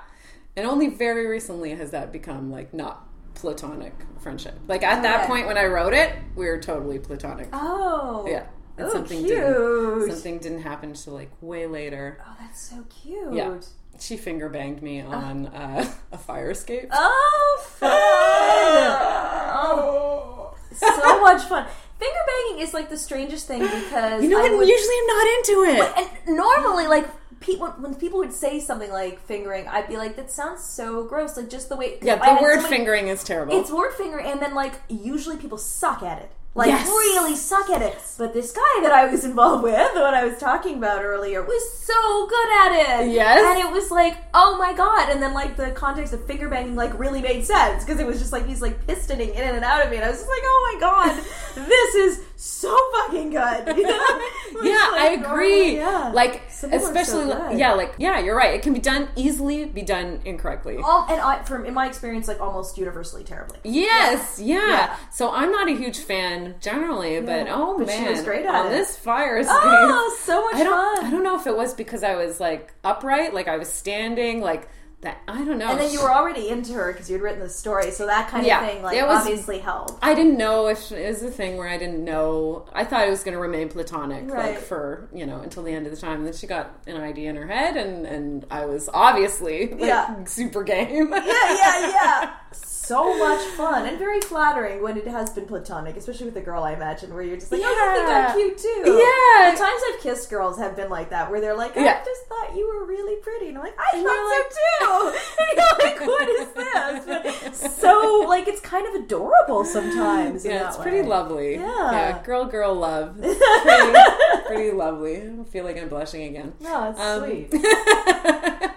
and only very recently has that become like not platonic friendship. Like at that Okay. point when I wrote it, we were totally platonic. Oh. Yeah, and Oh, something cute. didn't something didn't happen until like way later. Oh, that's so cute. Yeah, she finger banged me on uh, a fire escape. Oh, fun. oh, so much fun. Finger banging is like the strangest thing because you know, I and would- usually I'm not into it. and normally like people when people would say something like fingering, I'd be like, that sounds so gross. Like just the way yeah, the word many- fingering is terrible. It's word fingering, and then like usually people suck at it. Like Yes. really suck at it. But this guy that I was involved with, the one I was talking about earlier, was so good at it. Yes. And it was like, oh my god. And then like the context of finger banging like really made sense because it was just like he's like pistoning in and out of me, and I was just like, oh my god, this is so fucking good. You know? Which, yeah, I agree. normally, yeah. Like Some are so especially like, yeah, like yeah, you're right. It can be done easily, be done incorrectly. All, and I, from in my experience, like almost universally terribly. Yes, yeah. Yeah. So I'm not a huge fan generally, but oh But she man, was great at on it. this fire oh, escape. Oh, so much I don't, fun. I don't know if it was because I was like upright, like I was standing, like that. I don't know. And then you were already into her because you'd written the story, so that kind Yeah, of thing, like, it was- obviously helped. I didn't know if it was a thing where I didn't know. I thought it was going to remain platonic, like for you know until the end of the time. And then she got an idea in her head, and and I was obviously like, Yeah. super game. Yeah, yeah, yeah. So much fun and very flattering when it has been platonic, especially with a girl. I imagine where you're just like, oh, I think I'm cute too. Yeah. The times I've kissed girls have been like that, where they're like, I Yeah. just thought you were really pretty, and I'm like, I And thought you're so too. And you're like, what is this? But so like it's kind of adorable sometimes. Yeah, it's pretty way. lovely. Yeah. girl, girl love. It's pretty, pretty lovely. I feel like I'm blushing again. No, it's Um, sweet.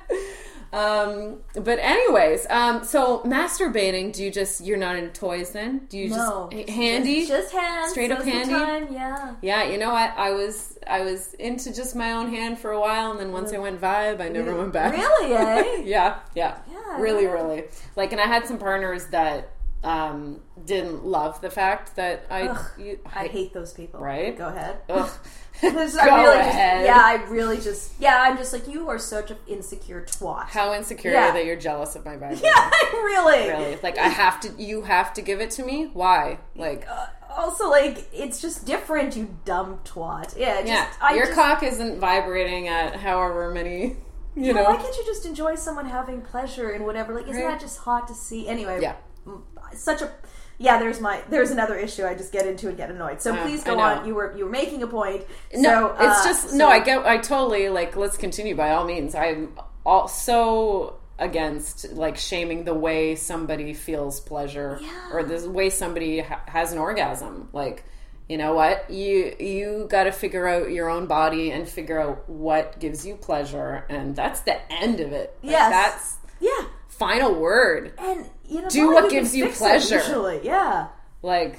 um, but anyways, um, so masturbating, do you just you're not into toys then? Do you No, just handy? Just, just hands. Straight up most of the handy? Time, yeah. yeah, you know what? I was I was into just my own hand for a while, and then once I went vibe, I never went back. Really, eh? yeah, yeah, Yeah, really, really. Like, and I had some partners that um, didn't love the fact that I, Ugh, you, I hate those people. Right? Go ahead. Ugh. Just- I Go really just- ahead. yeah, I really just yeah, I'm just like you are such an insecure twat. How insecure Yeah. that you're jealous of my vibe. yeah, I really. Really? Like I have to you have to give it to me? Why? Like Uh, also, like it's just different, you dumb twat. Yeah, just, yeah, I your just, cock isn't vibrating at however many, you know. Why can't you just enjoy someone having pleasure and whatever? Like, isn't Right. that just hot to see? Anyway, Yeah. Such a yeah. There's my there's another issue. I just get into and get annoyed. So Uh, please go on. You were you were making a point. No, so, it's uh, just so- no. I get. I totally like. Let's continue by all means. I'm all so against like shaming the way somebody feels pleasure Yeah. or the way somebody ha- has an orgasm. Like, you know what? You you got to figure out your own body and figure out what gives you pleasure, and that's the end of it. Like, Yes. that's yeah. Final word. And you know, Do what gives you pleasure. Usually, yeah. like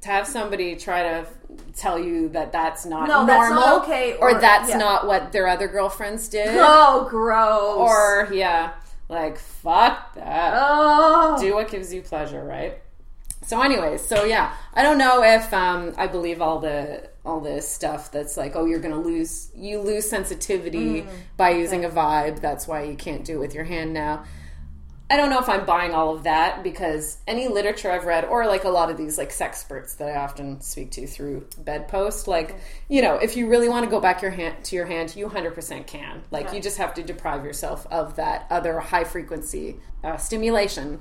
to have somebody try to tell you that that's not No, normal that's not okay, or, or- that's yeah. not what their other girlfriends did Oh, gross. or yeah like fuck that oh, do what gives you pleasure right so anyways so yeah i don't know if um i believe all the all this stuff that's like oh you're gonna lose you lose sensitivity by using a vibe that's why you can't do it with your hand now I don't know if I'm buying all of that because any literature I've read, or like a lot of these like sex experts that I often speak to through bedpost, like you know, if you really want to go back your hand to your hand, you 100% can. Like you just have to deprive yourself of that other high frequency uh, stimulation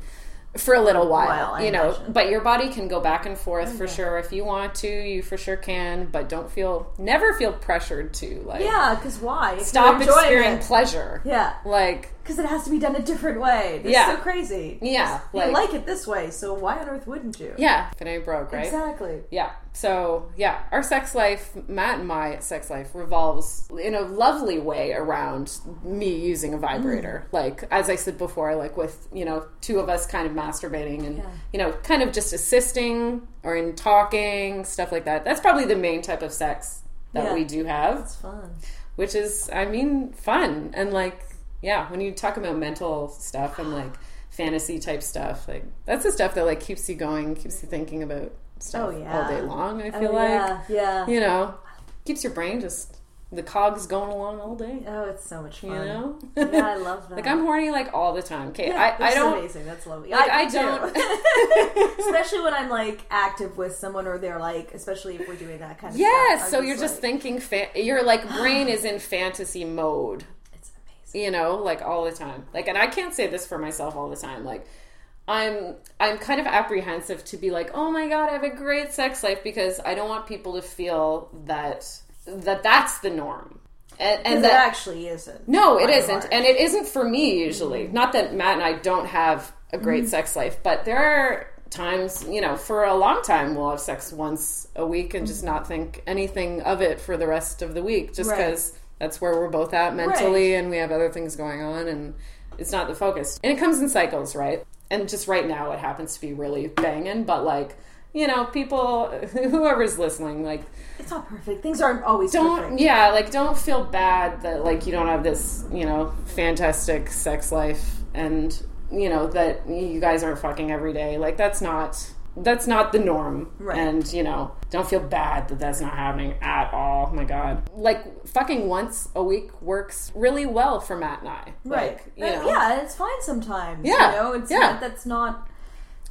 for a little while, you know. imagine. But your body can go back and forth for sure if you want to. You for sure can, but don't feel never feel pressured to like yeah. Because why? Stop experiencing it- pleasure. Yeah, Like because it has to be done a different way. That's Yeah. so crazy. Yeah, you like- like it this way, so why on earth wouldn't you? yeah, if it ain't broke, right? exactly. Yeah. So, yeah, our sex life, Matt and my sex life, revolves in a lovely way around me using a mm. vibrator. Like, as I said before, like with, you know, two of us kind of masturbating and, Yeah. you know, kind of just assisting or in talking, stuff like that. That's probably the main type of sex that Yeah. we do have, It's fun. which is, I mean, fun. And, like, yeah, when you talk about mental stuff and, like, fantasy type stuff, like, that's the stuff that, like, keeps you going, keeps you thinking about stuff Oh, yeah. all day long, I oh, feel oh, like yeah, yeah. you know, keeps your brain just the cogs going along all day. Oh, it's so much fun. You know, Yeah, I love that. like I'm horny like all the time. Okay, Yeah, I, I don't. amazing. That's lovely. like, I me don't- especially when I'm like active with someone, or they're like, especially if we're doing that kind of Yes, stuff. so I'm you're just thinking. Fa- your like brain is in fantasy mode. You know, like all the time. Like, and I can't say this for myself all the time. Like. I'm I'm kind of apprehensive to be like, oh my god, I have a great sex life because I don't want people to feel that that that's the norm, and, and Because that actually isn't. No, it isn't. And it isn't for me usually. Mm-hmm. Not that Matt and I don't have a great mm-hmm. sex life, but there are times, you know, for a long time we'll have sex once a week and just not think anything of it for the rest of the week just Right. That's where we're both at mentally and we have other things going on and it's not the focus. And it comes in cycles, right? And just right now it happens to be really banging, but like, you know, people, whoever's listening, like, It's not perfect. Things aren't always don't perfect. yeah like don't feel bad that like you don't have this you know fantastic sex life and you know that you guys aren't fucking every day like that's not that's not the norm Right. and you know don't feel bad that that's not happening at all oh my god like fucking once a week works really well for matt and i Right. like you Uh, know Yeah, it's fine sometimes. Yeah, You know, it's yeah. not, that's not.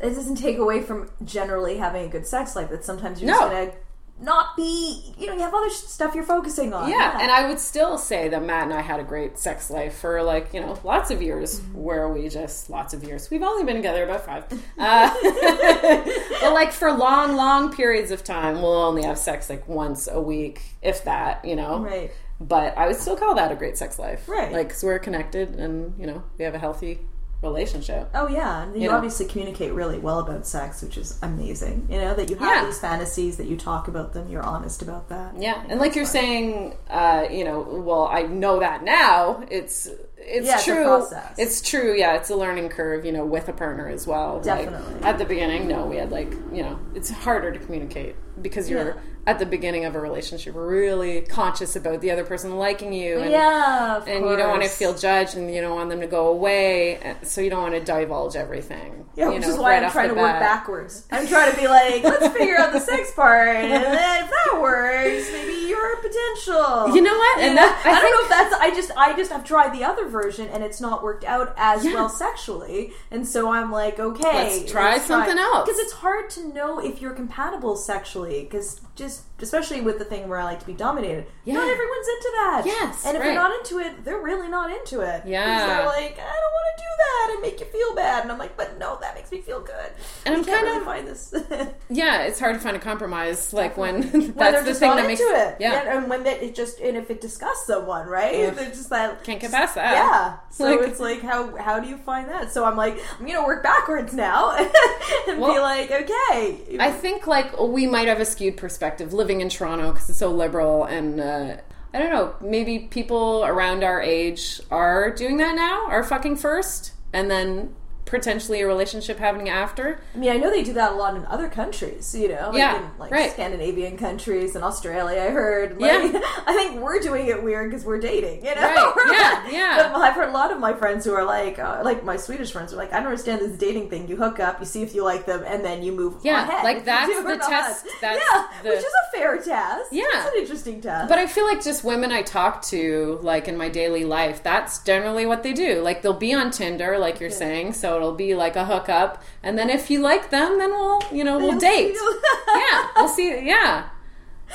It doesn't take away from generally having a good sex life. That sometimes you're No. just gonna not be. You know, you have other stuff you're focusing on. Yeah, and I would still say that Matt and I had a great sex life for like you know lots of years where we just lots of years. We've only been together about five, uh, but like for long, long periods of time, we'll only have sex like once a week, if that. You know, right. but I would still call that a great sex life, Right. Like, because we're connected and you know we have a healthy relationship. Oh yeah, and you, You know. obviously communicate really well about sex, which is amazing. You know that you have Yeah. these fantasies, that you talk about them, you're honest about that. Yeah, and like you're saying, uh, you know, well, I know that now. It's it's Yeah, it's true. process. It's true. Yeah, it's a learning curve. You know, with a partner as well. Like, Definitely. at the beginning, no, we had like you know, it's harder to communicate because you're Yeah. at the beginning of a relationship really conscious about the other person liking you. And, yeah, And you don't want to feel judged, and you don't want them to go away, so you don't want to divulge everything. Yeah, you which know, is why right I'm trying to work backwards. I'm trying to be like, let's figure out the sex part, and then if that works, maybe you're a potential. You know what? You And that- I I, don't think- know if that's. I just, I just have tried the other version, and it's not worked out as Yeah. well sexually, and so I'm like, okay, Let's try something else. because it's hard to know if you're compatible sexually, because just especially with the thing where I like to be dominated, Yeah. not everyone's into that. Yes, and if right. they're not into it, they're really not into it. Yeah. they're like, I don't want to do that and make you feel bad, and I'm like, but no, that makes me feel good. And I'm kind really of- find this. Yeah, it's hard to find a compromise. Like when that's when they're the just thing not that makes into it, yeah. and when they, it just and if it disgusts someone, right? Ugh. They're just that Can't get past that. Yeah, so Like- it's like how how do you find that? So I'm like I'm gonna work backwards now and be like, okay, I think like we might have a skewed perspective living in Toronto because it's so liberal and uh, I don't know. Maybe people around our age are doing that now, are fucking first, and then potentially a relationship happening after. I mean, I know they do that a lot in other countries, you know, like Yeah, in like right. Scandinavian countries and Australia. I heard. Yeah. I think we're doing it weird because we're dating, you know. Right, yeah, yeah. But I've heard a lot of my friends who are like, uh, like my Swedish friends are like, I don't understand this dating thing. You hook up, you see if you like them, and then you move. Yeah, ahead like that's the test, that's yeah, the- which is a fair test. Yeah. it's an interesting test. But I feel like just women I talk to, like in my daily life, that's generally what they do. Like they'll be on Tinder, like you're saying, so it'll be like a hookup, and then if you like them, then we'll, you know, we'll date. yeah, we'll see. Yeah.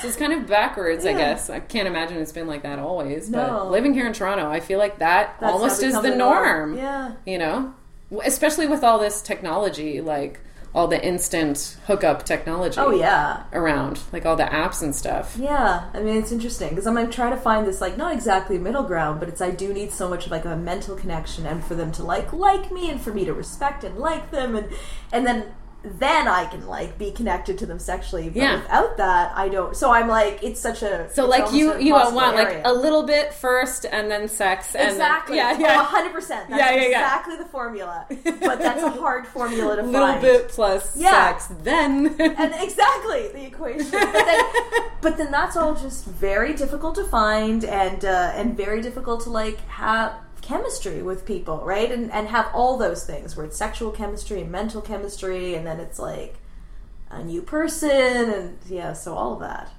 So it's kind of backwards, I guess. I can't imagine it's been like that always. No. But living here in Toronto, I feel like that That's almost is the norm. Yeah. You know, especially with all this technology, like all the instant hookup technology. Oh yeah. around, like all the apps and stuff. Yeah, I mean it's interesting because I'm like trying to find this like not exactly middle ground, but it's I do need so much of like a mental connection and for them to like like me and for me to respect and like them and and then then I can like be connected to them sexually. But Yeah. without that, I don't. So I'm like it's such a So like you you want like a little bit first and then sex and Exactly. then, Oh, yeah yeah 100. percent That's Yeah, yeah, yeah. exactly the formula. But that's a hard formula to find. a little bit plus Yeah. sex then and exactly the equation. But then, but then that's all just very difficult to find and uh, and very difficult to like have chemistry with people, right? And and have all those things where it's sexual chemistry and mental chemistry, and then it's like a new person, and yeah, so all of that.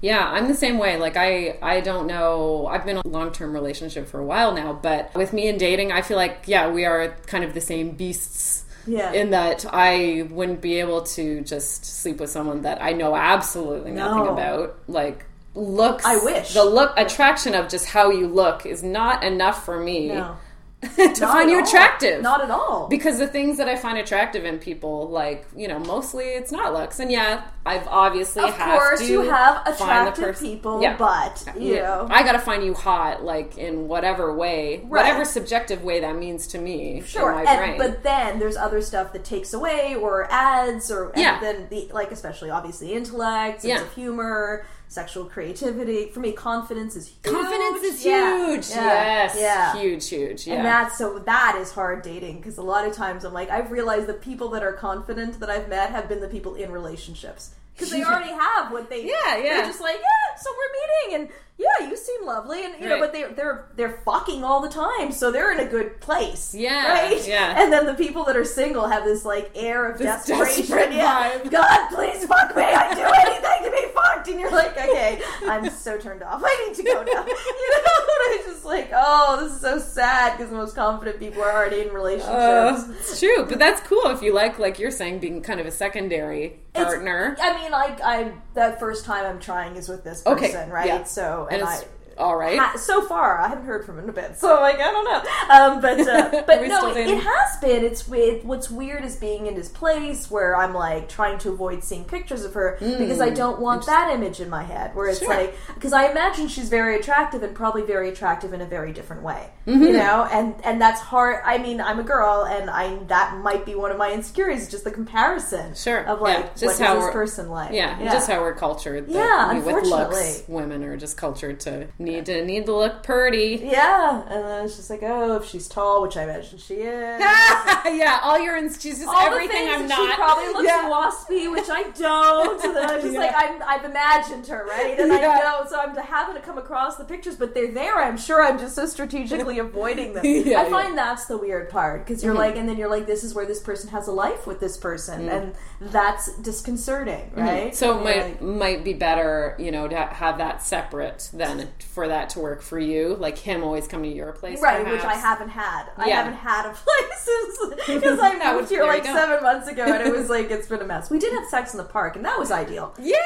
Yeah, I'm the same way. Like I I don't know. I've been in a long-term relationship for a while now, but with me and dating, I feel like yeah, we are kind of the same beasts. Yeah. In that I wouldn't be able to just sleep with someone that I know absolutely nothing No. about. Like looks I wish. the look attraction of just how you look is not enough for me No. to Not find you all. attractive. Not at all. because the things that I find attractive in people, like you know, mostly it's not looks, and yeah, I've obviously of course, to you have attractive person- people, Yeah. but you Yeah. know, I gotta find you hot, like in whatever way, Right. whatever subjective way that means to me. Sure, in my and, brain. but then there's other stuff that takes away or adds, or and Yeah. then the like, especially obviously intellect, sense Yeah. of humor, sexual creativity. For me, confidence is huge. confidence is Yeah. huge. Yeah. Yes, yeah. huge, huge. Yeah, And that's so that is hard dating because a lot of times I'm like I've realized the people that are confident that I've met have been the people in relationships because they already have what they Yeah, yeah. they're just like yeah so we're meeting and yeah you seem lovely and you know but they they're they're fucking all the time so they're in a good place Yeah, right? yeah. and then the people that are single have this like air of This desperation. Yeah. God please fuck me. I'd do anything to be fucked. And you're like okay I'm so turned off. I need to go now. You know and it's just like oh this is so sad because the most confident people are already in relationships. Uh, it's true, but that's cool if you like, like you're saying, being kind of a secondary It's- partner. I mean, like I that first time I'm trying is with this person, Okay, right? yeah. So And and, it's I All right. ha- so far I haven't heard from him in a bit, so like I don't know. Um, but uh, but no, it, it has been. It's it, what's weird is being in his place where I'm like trying to avoid seeing pictures of her because I don't want that image in my head. Where it's Hmm. Sure. like because I imagine she's very attractive and probably very attractive in a very different way, Mm-hmm. you know, and and that's hard. I mean, I'm a girl, and I that might be one of my insecurities, just the comparison, Sure. of like Yeah, what just is how this we're- person like, Yeah, just how we're cultured. Yeah, we- with looks, women are just cultured to need to need to look pretty. Yeah, and then it's just like, oh, if she's tall, which I imagine she is. yeah, all your ins- she's just All everything I'm not. She probably looks Yeah. waspy, which I don't. And then I'm just Yeah. like, I'm, I've imagined her, right? And I Yeah. know, so I'm having to come across the pictures, but they're there. I'm sure I'm just so strategically avoiding them. Yeah, I find that's the weird part because you're mm-hmm. like, and then you're like, this is where this person has a life with this person, mm. and that's disconcerting, mm-hmm. right? So it might like, might be better, you know, to have that separate than for that to work for you. Like him always coming to your place, Right, which I haven't had. I haven't had a places because I moved here like seven months ago, and it was like it's been a mess. We did have sex in the park, and that was ideal. Yeah.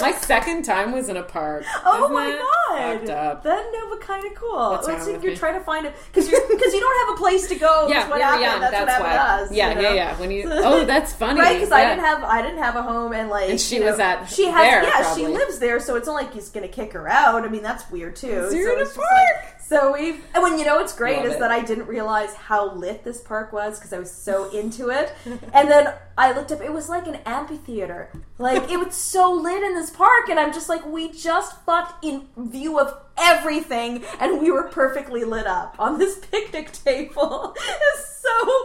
My second time was in a park. Oh Isn't my god! Up. Then no, but kind of cool. What's It's like you're me? trying to find it because because you don't have a place to go. Yeah, that's what you're happened. young. That's, That's, what happened why. to us. yeah, you know? yeah, yeah. When you oh, that's funny. Right, because yeah. I didn't have I didn't have a home, and like And she you know, was at she has there, yeah probably. she lives there, so it's not like he's gonna kick her out. I mean that's weird too. So you're in a park. like- so we and when you know what's great Love is it. that I didn't realize how lit this park was because I was so into it, and then I looked up. It was like an amphitheater. Like it was so lit in this park, and I'm just like, we just fucked in view of everything, and we were perfectly lit up on this picnic table. It's so.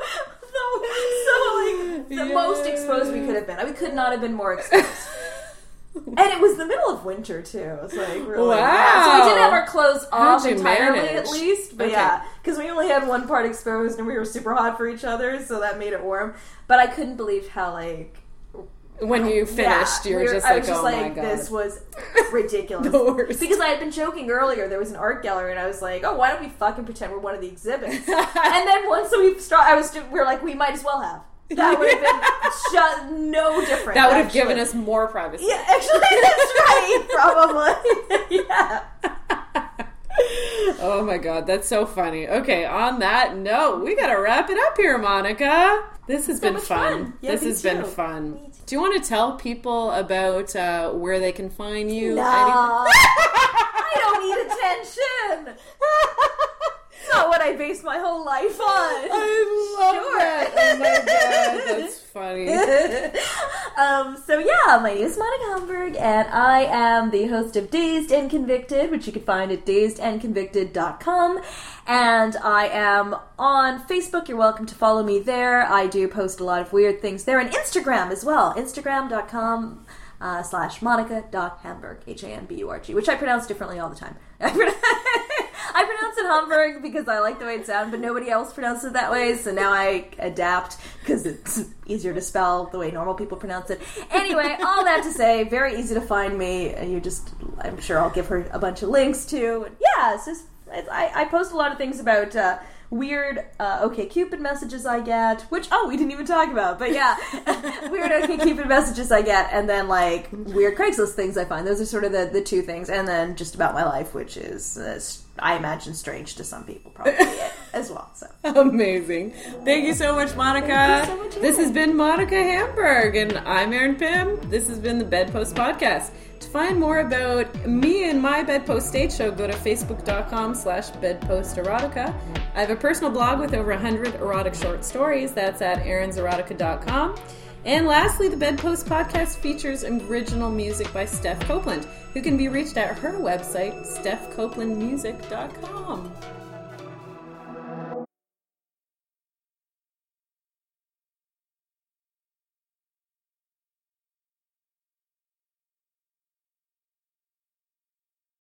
So, so like the most exposed we could have been. I mean, we could not have been more exposed. And it was the middle of winter too. It was like really Wow. bad. So we didn't have our clothes How'd off entirely at least. But Okay. yeah, because we only had one part exposed and we were super hot for each other, so that made it warm. But I couldn't believe how like when you finished, yeah, you were we just I like, was just oh like, my god. this was ridiculous. Because I had been joking earlier, there was an art gallery, and I was like, "Oh, why don't we fucking pretend we're one of the exhibits?" and then once we start, I was, we were like, "We might as well have." That would have been just no different. that would have given us more privacy. Yeah, actually, that's right. Probably. yeah. Oh my god, that's so funny. Okay, on that note, we gotta wrap it up here, Monica. This has So been fun. fun. Yeah, this has been too. fun. Do you want to tell people about uh, where they can find you? No, I don't need attention. It's not what I base my whole life on. I love Sure. that. Oh my god, that's funny. um, so yeah, my name is Monica Hamburg, and I am the host of Dazed and Convicted, which you can find at dazedandconvicted.com. And I am on Facebook. You're welcome to follow me there. I do post a lot of weird things there, and Instagram as well. Instagram.com uh, slash Monica Hamburg. H A M B U R G, which I pronounce differently all the time. I pronounce it Hamburg because I like the way it sounds, but nobody else pronounces it that way, so now I adapt because it's easier to spell the way normal people pronounce it. Anyway, all that to say, very easy to find me, you just, I'm sure I'll give her a bunch of links to. Yeah, it's just, it's, I, I post a lot of things about. Uh, Weird uh, OkCupid messages I get, which oh we didn't even talk about, but yeah, weird OkCupid messages I get, and then like weird Craigslist things I find. Those are sort of the, the two things, and then just about my life, which is uh, I imagine strange to some people probably as well. So Amazing. Thank you so much, Monica. Thank you so much, this has been Monica Hamburg, and I'm Erin Pim. This has been the Bedpost Podcast. To find more about me and my Bedpost stage show, go to facebook.com slash bedposterotica. I have a personal blog with over 100 erotic short stories. That's at erinserotica.com. And lastly, the Bedpost Podcast features original music by Steph Copeland, who can be reached at her website, stephcopelandmusic.com.